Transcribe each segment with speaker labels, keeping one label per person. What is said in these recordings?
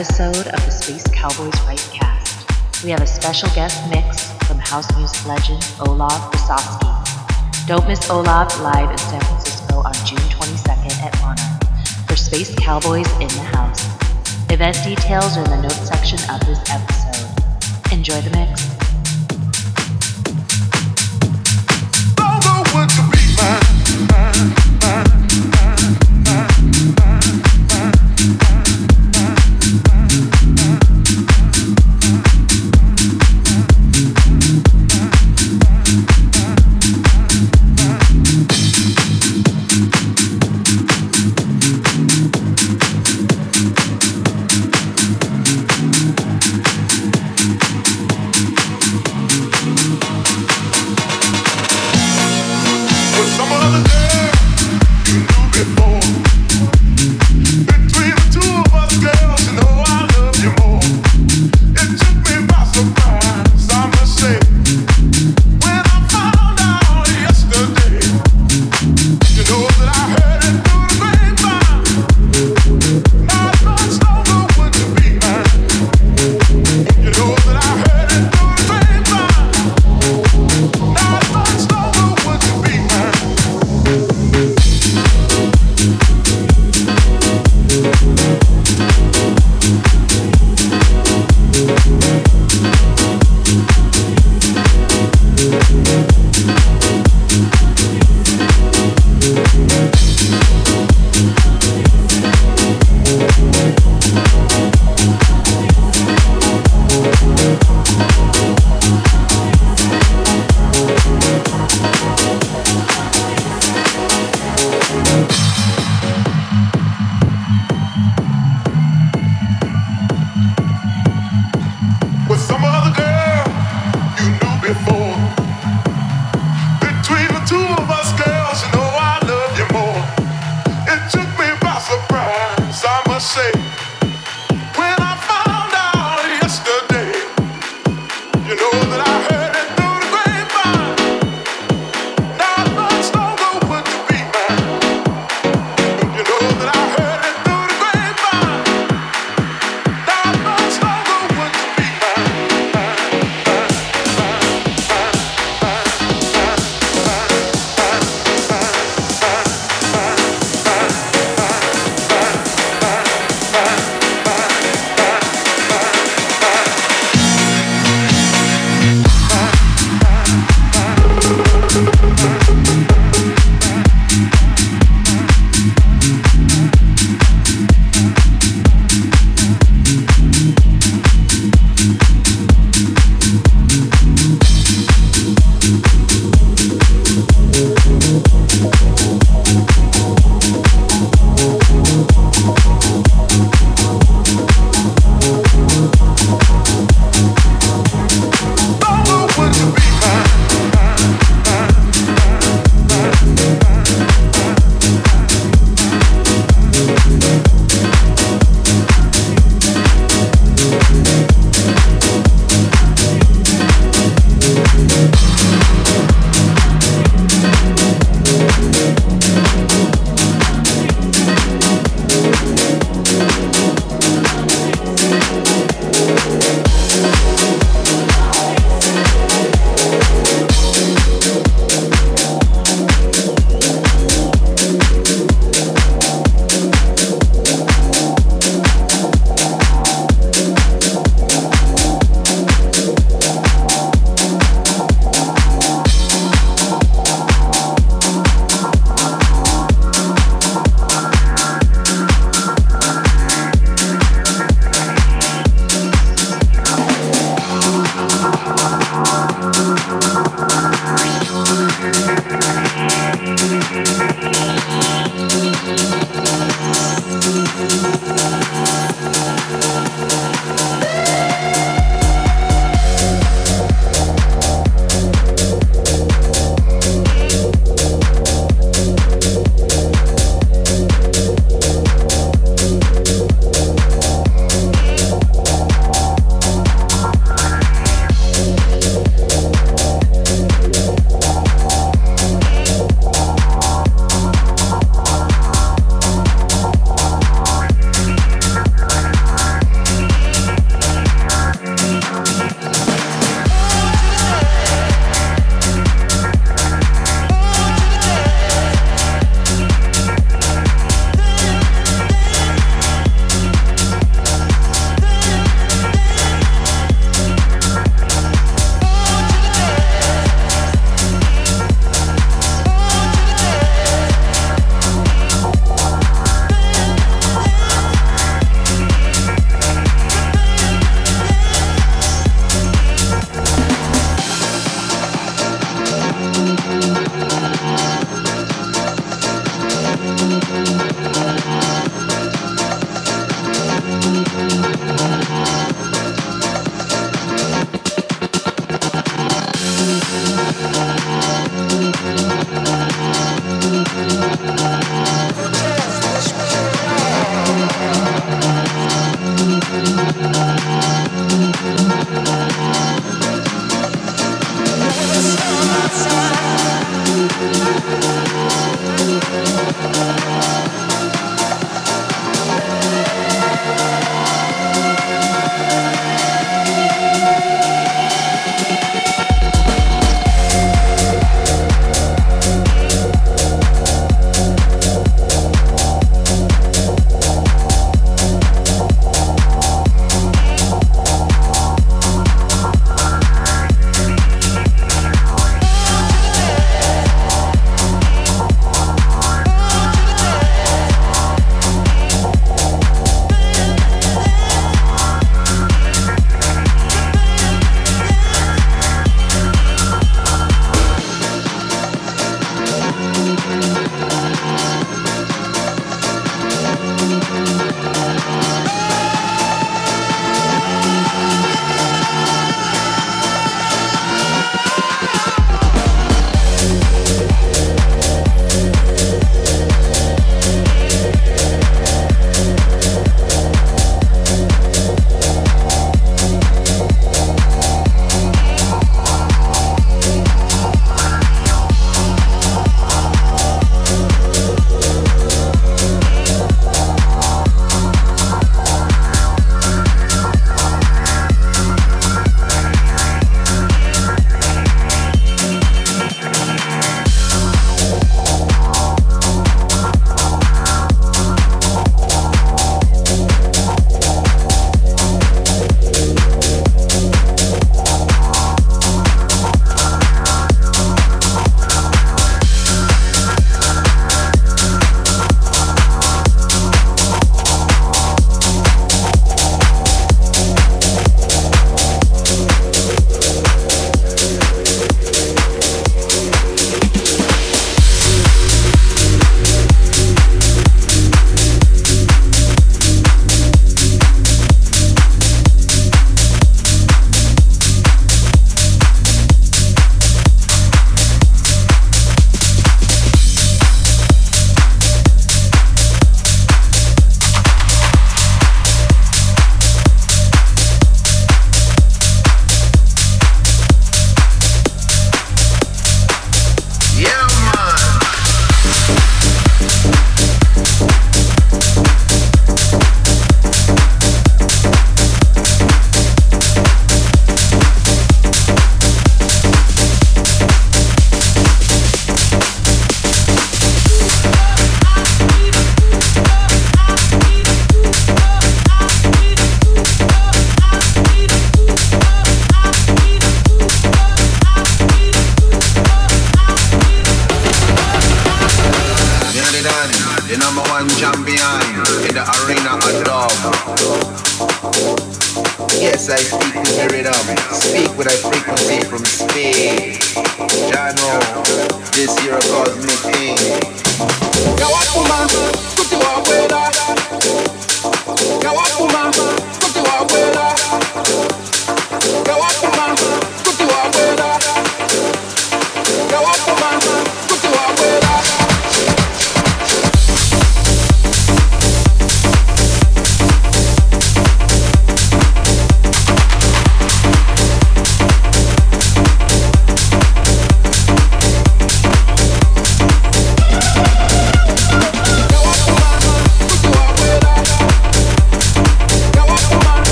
Speaker 1: episode of the Space Cowboys Right cast. We have a special guest mix from house music legend Olav Basoski. Don't miss Olav live in San Francisco on June 22nd at Monarch for Space Cowboys in the House. Event details are in the notes section of this episode. Enjoy the mix.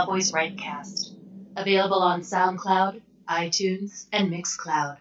Speaker 1: Cowboys Rightcast, available on SoundCloud, iTunes, and Mixcloud.